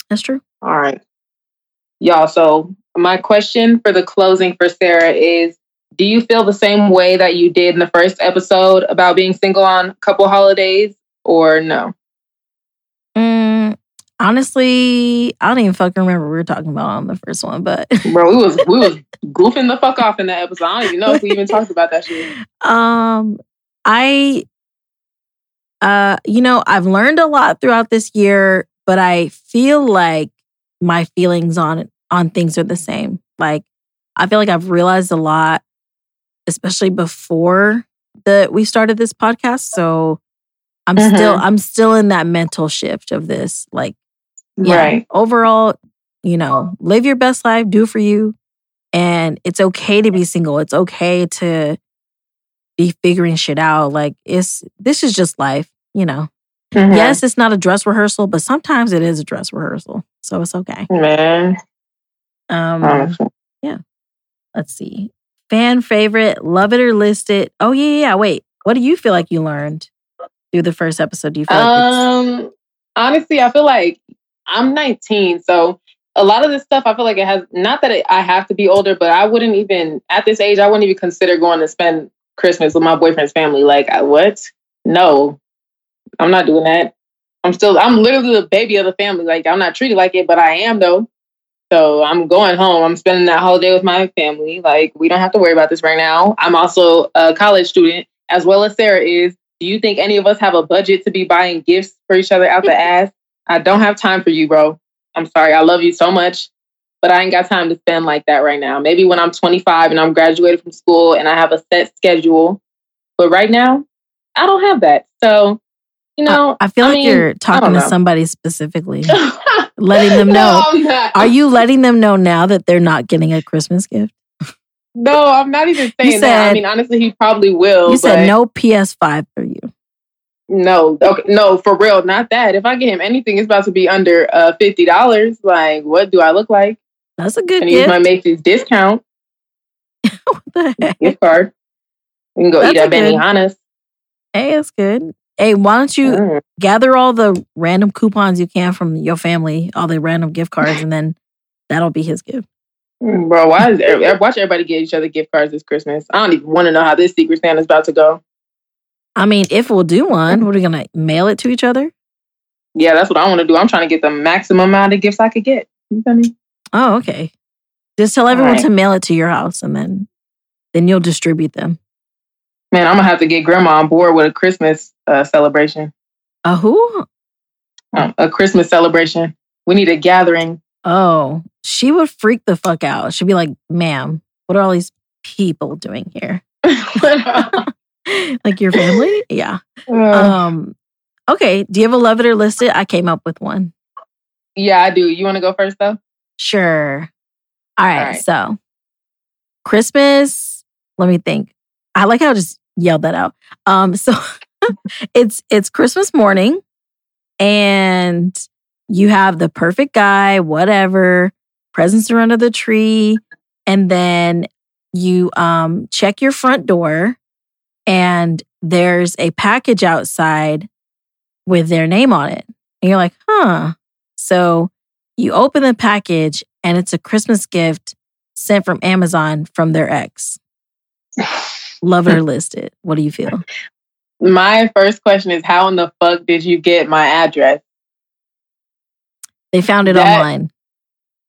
that's true. All right. Y'all, so my question for the closing for Sarah is Do you feel the same way that you did in the first episode about being single on a couple holidays or no? Mm, honestly, I don't even fucking remember what we were talking about on the first one, but Bro, we was we was goofing the fuck off in that episode. I don't even know if we even talked about that shit. Um, I, uh, you know, I've learned a lot throughout this year, but I feel like my feelings on on things are the same. Like, I feel like I've realized a lot, especially before that we started this podcast. So I'm still Mhm. I'm still in that mental shift of this. Like, yeah, Right. overall, you know, live your best life, do for you. And it's okay to be single. It's okay to be figuring shit out. Like it's this is just life, you know. Mhm. Yes, it's not a dress rehearsal, but sometimes it is a dress rehearsal. So it's okay. Man. Um honestly. let's see. Fan favorite, love it or list it. Oh yeah, yeah, yeah. Wait. What do you feel like you learned through the first episode? Do you feel like it's Um, honestly, I feel like I'm 19, so a lot of this stuff I feel like it has not that it, I have to be older, but I wouldn't even at this age I wouldn't even consider going to spend Christmas with my boyfriend's family. Like, I, what? No, I'm not doing that. I'm still I'm literally the baby of the family. Like, I'm not treated like it, but I am though. So I'm going home. I'm spending that holiday with my family. Like, we don't have to worry about this right now. I'm also a college student, as well as Sarah is. Do you think any of us have a budget to be buying gifts for each other out the ass? I don't have time for you, bro. I'm sorry. I love you so much, but I ain't got time to spend like that right now. Maybe when I'm 25 and I'm graduated from school and I have a set schedule. But right now, I don't have that. So, you know, I, I feel like mean, you're talking to somebody specifically, letting them know. I'm. Are you letting them know now that they're not getting a Christmas gift? No, I'm not even saying You that. I mean, honestly, he probably will. You said no PS5 for. No, okay, no, for real, not that. If I get him anything, it's about to be under uh fifty dollars. Like, what do I look like? That's a good Can I use my Macy's discount What the heck? gift card? We can go That's eat at Benihana's. Hey, that's good. Hey, why don't you Mm. gather all the random coupons you can from your family, all the random gift cards, and then that'll be his gift. Mm, Bro, why is er- watch everybody get each other gift cards this Christmas? I don't even want to know how this Secret Santa's about to go. I mean, if we'll do one, what are we gonna mail it to each other? Yeah, that's what I want to do. I'm trying to get the maximum amount of gifts I could get. You feel me? Oh, okay. Just tell everyone Alright. to mail it to your house, and then then you'll distribute them. Man, I'm gonna have to get Grandma on board with a Christmas uh, celebration. A who? Um, a Christmas celebration. We need a gathering. Oh, she would freak the fuck out. She'd be like, "Ma'am, what are all these people doing here? like your family? Yeah. Uh, Um. Okay. Do you have a love it or list it? I came up with one. yeah, I do. You want to go first though? Sure. All right, right. So, Christmas. Let me think. I like how I just yelled that out. Um. So, it's it's Christmas morning, and you have the perfect guy. Whatever presents are under the tree, and then you um check your front door, and there's a package outside with their name on it, and you're like, huh. So you open the package and it's a Christmas gift sent from Amazon from their ex. Love it or list it. What do you feel? My first question is, how in the fuck did you get my address? They found it That- online.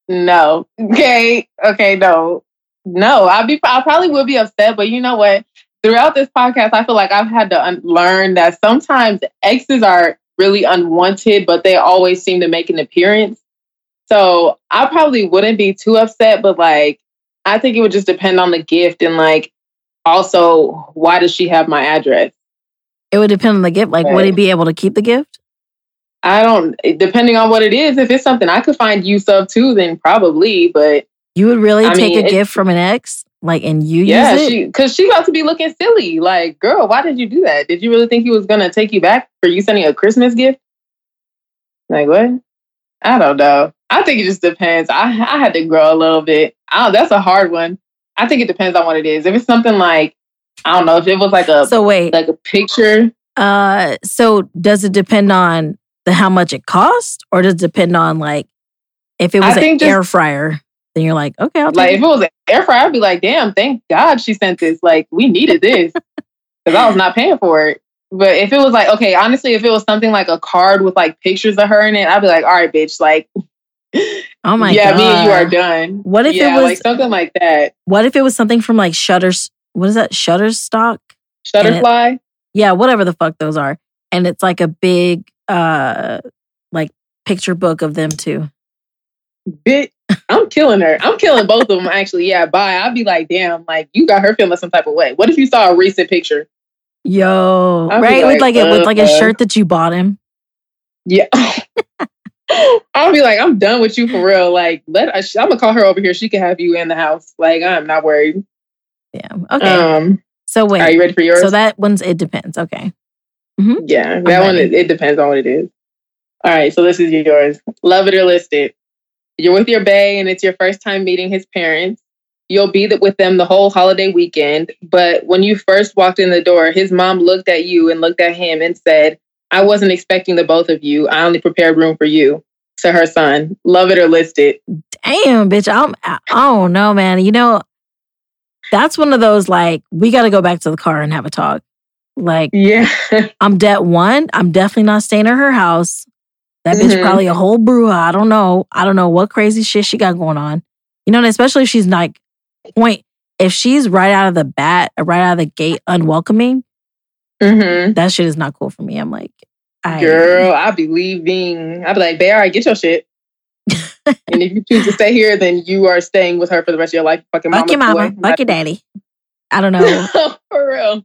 No. Okay. Okay. No. No. I'll be. I probably will be upset, but you know what? Throughout this podcast, I feel like I've had to un- learn that sometimes exes are really unwanted, but they always seem to make an appearance. So I probably wouldn't be too upset, but like I think it would just depend on the gift and like also why does she have my address? It would depend on the gift. Like, would Right. he be able to keep the gift? I don't. depending on what it is. If it's something I could find use of too, then probably. But You would really I take mean, a gift from an ex, like, and you yeah, use it? she because she about to be looking silly. Like, girl, why did you do that? Did you really think he was gonna take you back for you sending a Christmas gift? Like what? I don't know. I think it just depends. I I had to grow a little bit. Oh, that's a hard one. I think it depends on what it is. If it's something like I don't know, if it was like a so wait, like a picture. uh, so does it depend on the how much it costs, or does it depend on like if it I was an think just- air fryer? Then you're like, okay, I'll take Like it. if it was an air fryer, I'd be like, damn, thank God she sent this. Like we needed this because I was not paying for it. But if it was like, okay, honestly, if it was something like a card with like pictures of her in it, I'd be like, all right, bitch, like, Oh my yeah, god, Yeah, me and you are done. What if it was- like something like that? What if it was something from like Shutters? What is that? Shutterstock? Shutterfly. Yeah, whatever the fuck those are. And it's like a big uh like picture book of them too. Bitch, I'm killing her. I'm killing both of them. Actually, yeah. Bye. I'd be like, damn, like you got her feeling some type of way. What if you saw a recent picture? Yo, I'd right? with like, like a with like a uh, shirt that you bought him. Yeah. I'll be like, I'm done with you for real. Like, let I'm gonna call her over here. She can have you in the house. Like, I'm not worried. Yeah. Okay. Um, so wait. are you ready for yours? So that one's it depends. Okay. yeah, that one it, it depends on what it is. All right, so this is yours. Love it or list it. You're with your bae, and it's your first time meeting his parents. You'll be with them the whole holiday weekend. But when you first walked in the door, his mom looked at you and looked at him and said, "I wasn't expecting the both of you. I only prepared room for you." To her son, love it or list it. Damn, bitch. I'm I don't know, man. You know, that's one of those like we gotta go back to the car and have a talk. Like Yeah, I'm debt one. I'm definitely not staying at her house. That bitch Mhm. probably a whole brewer. I don't know. I don't know what crazy shit she got going on. You know, and especially if she's like point. If she's right out of the bat, right out of the gate, unwelcoming, hmm that shit is not cool for me. I'm like, I, girl, I'll be leaving. I'll be like, "Bae, all right, get your shit." and if you choose to stay here, then you are staying with her for the rest of your life. Fucking fuck your mama, boy. fuck your daddy. I don't know. for real.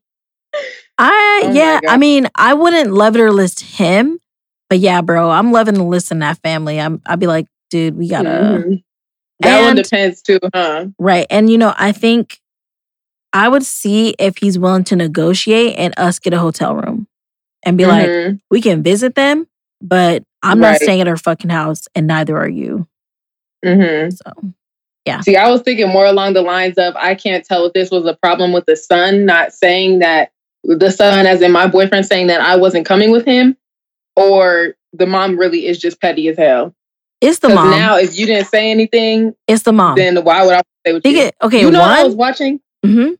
I Oh yeah, I mean, I wouldn't love it or list him, but yeah, bro, I'm loving the list in that family. I'm I'd be like, dude, we gotta Mhm. That one And- depends too, huh? right. And you know, I think I would see if he's willing to negotiate and us get a hotel room and be like, Mhm. we can visit them, but I'm not Right. staying at her fucking house and neither are you. Mm-hmm. So yeah. See, I was thinking more along the lines of I can't tell if this was a problem with the son not saying that the son, as in my boyfriend, saying that I wasn't coming with him, or the mom really is just petty as hell. it's the mom. now, if you didn't say anything, it's the mom. then why would I with Think you? it, okay, you know what I was one. watching? hmm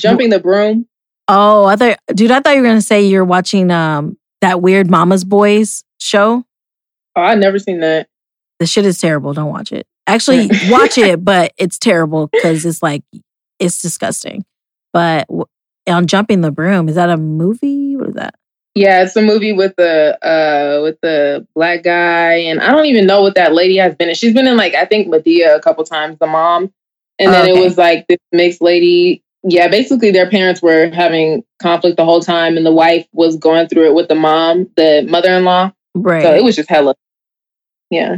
Jumping the broom. Oh, I thought, dude, I thought you were gonna say you're watching um that weird Mama's Boys show. Oh, I never seen that. The shit is terrible. Don't watch it. Actually, watch it, but it's terrible because it's like it's disgusting. But on jumping the broom, is that a movie? Or what is that? Yeah, it's a movie with the uh with the black guy, and I don't even know what that lady has been in. She's been in like I think Madea a couple times, the mom, and then Okay. it was like this mixed lady. Yeah, basically their parents were having conflict the whole time, and the wife was going through it with the mom, the mother-in-law. Right. So it was just hella. Yeah.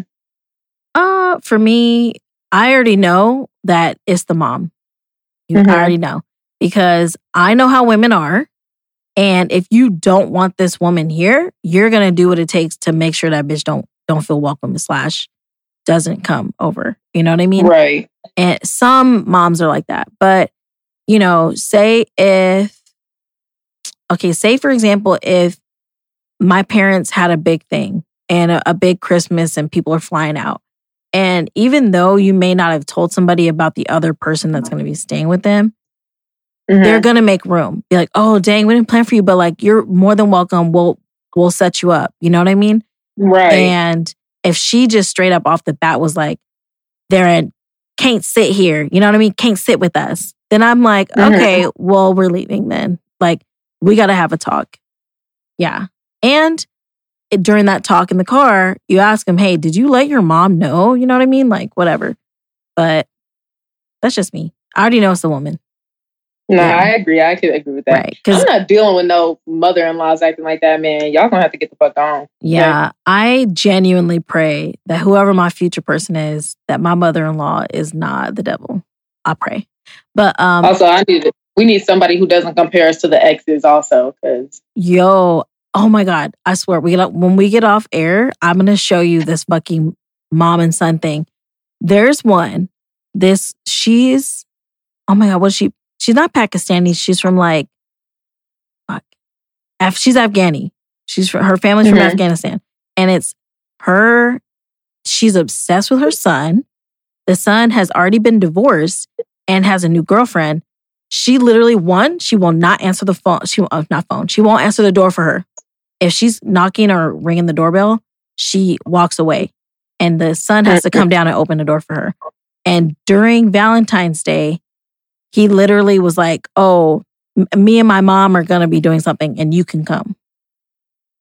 Uh, for me, I already know that it's the mom. You, Mhm. Already know because I know how women are. And if you don't want this woman here, you're gonna do what it takes to make sure that bitch don't don't feel welcome slash doesn't come over. You know what I mean? Right. And some moms are like that. But, you know, say if, okay, say for example, if my parents had a big thing and a, a big Christmas and people are flying out. And even though you may not have told somebody about the other person that's going to be staying with them, Mhm. they're going to make room. Be like, oh, dang, we didn't plan for you, but like, you're more than welcome. We'll, we'll set you up. You know what I mean? right. And if she just straight up off the bat was like, Darren, can't sit here, you know what I mean? Can't sit with us. Then I'm like, Mhm. okay, well, we're leaving then. Like, we got to have a talk. Yeah. And it, during that talk in the car, you ask him, hey, did you let your mom know? You know what I mean? Like, whatever. But that's just me. I already know it's the woman. No, yeah. I agree. I could agree with that. Right. I'm not dealing with no mother-in-laws acting like that, man. Y'all gonna have to get the fuck on. Yeah, I genuinely pray that whoever my future person is, that my mother-in-law is not the devil. I pray. But um Also, I need we need somebody who doesn't compare us to the exes, also, because yo, oh my god, I swear we up, when we get off air, I'm to show you this fucking mom and son thing. There's one. This she's oh my god, what is she she's not Pakistani, she's from like fuck. Af, she's Afghani. She's from, her family's from Mhm. Afghanistan. And it's her she's obsessed with her son. The son has already been divorced and has a new girlfriend. She literally one, she will not answer the phone. She uh, not phone. She won't answer the door for her. If she's knocking or ringing the doorbell, she walks away, and the son has to come down and open the door for her. And during Valentine's Day, he literally was like, "Oh, me and my mom are gonna be doing something, and you can come."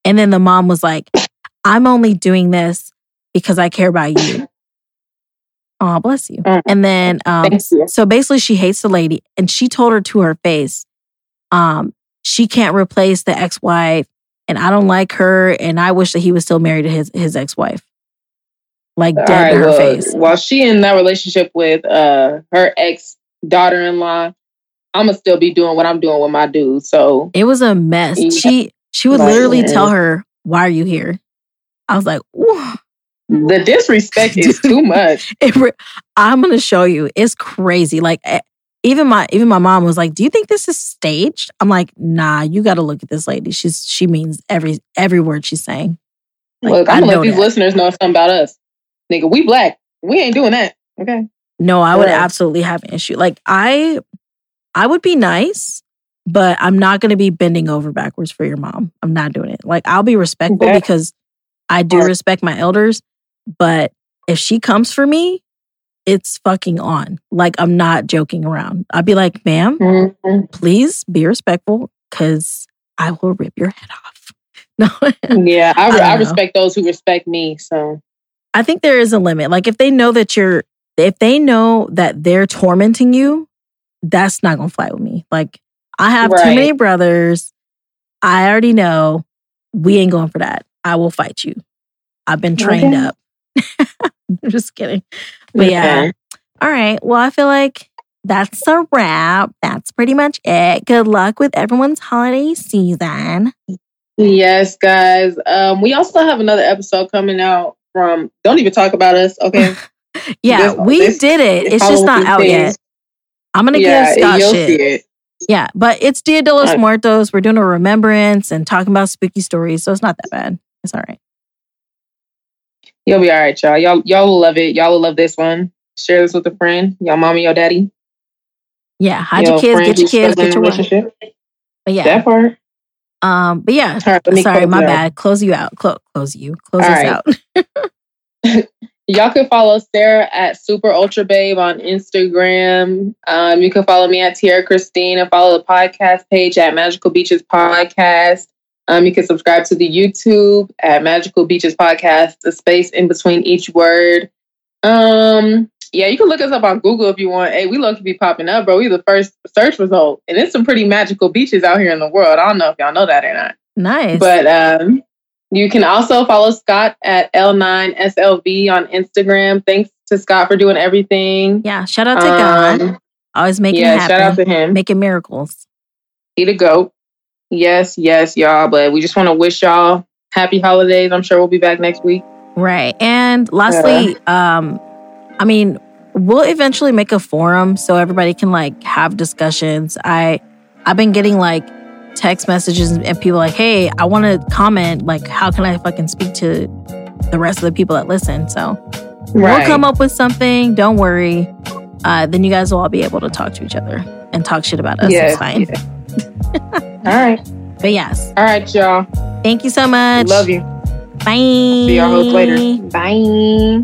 And then the mom was like, "I'm only doing this because I care about you." Oh, bless you. Mm. And then, um, you. so basically, she hates the lady, and she told her to her face, um, she can't replace the ex-wife, and I don't like her, and I wish that he was still married to his his ex-wife, like All dead right, to her well, face. While she in that relationship with uh her ex daughter-in-law, I'm gonna still be doing what I'm doing with my dude. So It was a mess. Yeah. She she would Right, literally tell her, "Why are you here?" I was like, Ooh. the disrespect is too much. Re- I'm gonna show you. It's crazy. Like eh, even my even my mom was like, "Do you think this is staged?" I'm like, "Nah, you got to look at this lady. She's she means every every word she's saying." Like, Look, I'm I gonna know let these that. listeners know something about us. Nigga, we black. We ain't doing that. Okay. No, I would Yeah. absolutely have an issue. Like I I would be nice, but I'm not going to be bending over backwards for your mom. I'm not doing it. Like I'll be respectful because I do respect my elders, but if she comes for me, it's fucking on. Like I'm not joking around. I'd be like, "Ma'am, Mhm. please be respectful cuz I will rip your head off." No. Yeah, I, I I, respect those who respect me. So I think there is a limit. Like if they know that you're if they know that they're tormenting you, that's not gonna fly with me. Like I have too many brothers. I already know we ain't going for that. I will fight you. I've been trained Okay. up. I'm just kidding. But yeah. Okay. All right. Well, I feel like that's a wrap. That's pretty much it. Good luck with everyone's holiday season. Yes, guys. Um, we also have another episode coming out from Don't Even Talk About Us, okay? yeah, this, we this, did it. It's just not out things. yet. I'm gonna yeah, give Scott shit. Yeah, but it's Dia de los Muertos. We're doing a remembrance and talking about spooky stories, so it's not that bad. It's all right. You'll be all right, y'all. Y'all, y'all will love it. Y'all will love this one. Share this with a friend. Y'all, mommy, your daddy. Yeah, hide your, your kids. Get your kids. Get your relationship. But yeah, that part. Um, but yeah, right, sorry, my bad. Close you out. Close, close you. Close All us right. out. Y'all can follow Sarah at Super Ultra Babe on Instagram. Um, you can follow me at Tierra Christine and follow the podcast page at Magical Beaches Podcast. Um, you can subscribe to the YouTube at Magical Beaches Podcast, the space in between each word. Um, yeah, you can look us up on Google if you want. Hey, we love to be popping up, bro. We the first search result, and it's some pretty magical beaches out here in the world. I don't know if y'all know that or not. Nice, but um, you can also follow Scott at L9SLV on Instagram. Thanks to Scott for doing everything. Yeah, shout out to um, God. Always making yeah, happen. shout out to him, making miracles. He the goat. Yes, yes, y'all. But we just want to wish y'all happy holidays. I'm sure we'll be back next week. Right. And lastly, yeah. um, I mean, we'll eventually make a forum so everybody can like have discussions. I I've been getting like text messages and people like, "Hey, I want to comment. Like, how can I fucking speak to the rest of the people that listen?" So right. we'll come up with something. Don't worry. Uh, then you guys will all be able to talk to each other and talk shit about us. Yes, it's fine. Yeah. all right. But yes. All right, y'all. Thank you so much. Love you. Bye. See y'all later. Bye.